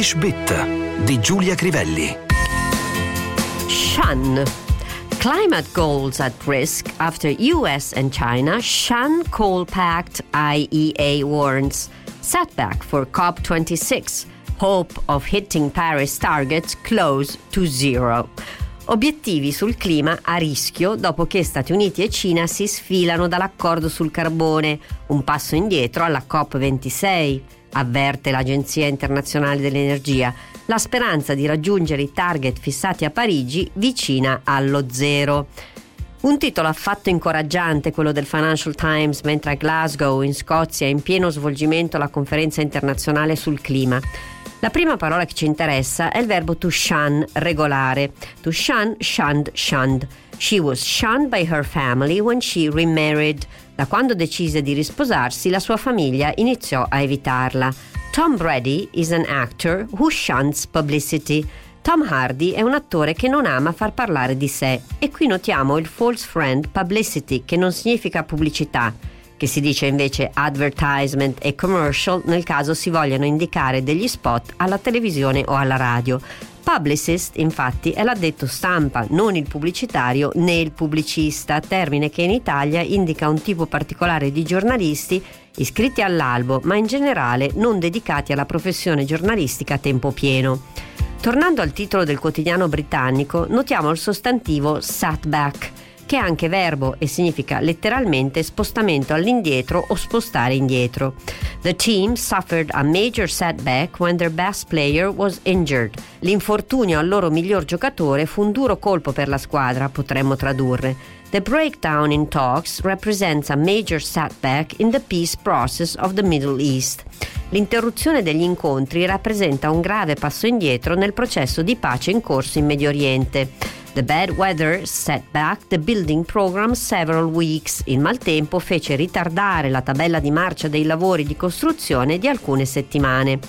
English Bit di Giulia Crivelli. Shun. Climate goals at risk after US and China shun coal pact IEA warns. Setback for COP26. Hope of hitting Paris targets close to zero. Obiettivi sul clima a rischio dopo che Stati Uniti e Cina si sfilano dall'accordo sul carbone, un passo indietro alla COP26, avverte l'Agenzia internazionale dell'energia. La speranza di raggiungere i target fissati a Parigi vicina allo zero. Un titolo affatto incoraggiante quello del Financial Times mentre a Glasgow, in Scozia, è in pieno svolgimento la conferenza internazionale sul clima. La prima parola che ci interessa è il verbo to shun, regolare. To shun, shunned, shunned. She was shunned by her family when she remarried. Da quando decise di risposarsi, la sua famiglia iniziò a evitarla. Tom Brady is an actor who shuns publicity. Tom Hardy è un attore che non ama far parlare di sé e qui notiamo il false friend publicity che non significa pubblicità che si dice invece advertisement e commercial nel caso si vogliano indicare degli spot alla televisione o alla radio. Publicist, infatti, è l'addetto stampa, non il pubblicitario né il pubblicista, termine che in Italia indica un tipo particolare di giornalisti iscritti all'albo, ma in generale non dedicati alla professione giornalistica a tempo pieno. Tornando al titolo del quotidiano britannico, notiamo il sostantivo satback che è anche verbo e significa letteralmente spostamento all'indietro o spostare indietro. The team suffered a major setback when their best player was injured. L'infortunio al loro miglior giocatore fu un duro colpo per la squadra, potremmo tradurre. The breakdown in talks represents a major setback in the peace process of the Middle East. L'interruzione degli incontri rappresenta un grave passo indietro nel processo di pace in corso in Medio Oriente. The bad weather set back the building program several weeks. Il maltempo fece ritardare la tabella di marcia dei lavori di costruzione di alcune settimane.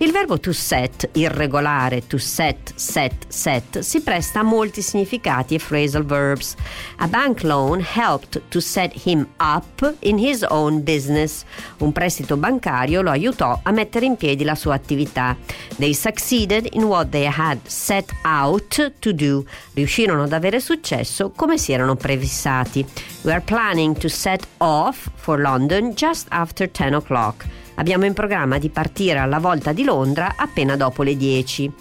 Il verbo to set, irregolare, to set, set, set, si presta a molti significati e phrasal verbs. A bank loan helped to set him up in his own business. Un prestito bancario lo aiutò a mettere in piedi la sua attività. They succeeded in what they had set out to do. Riuscirono ad avere successo come si erano prefissati. We are planning to set off for London just after 10 o'clock. Abbiamo in programma di partire alla volta di Londra appena dopo le 10.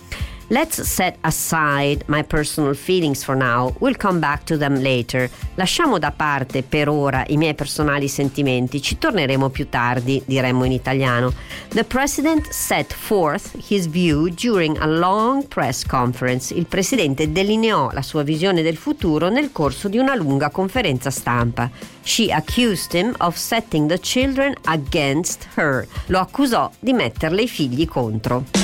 Let's set aside my personal feelings for now. We'll come back to them later. Lasciamo da parte per ora i miei personali sentimenti. Ci torneremo più tardi, diremmo in italiano. The president set forth his view during a long press conference. Il presidente delineò la sua visione del futuro nel corso di una lunga conferenza stampa. She accused him of setting the children against her. Lo accusò di metterle i figli contro.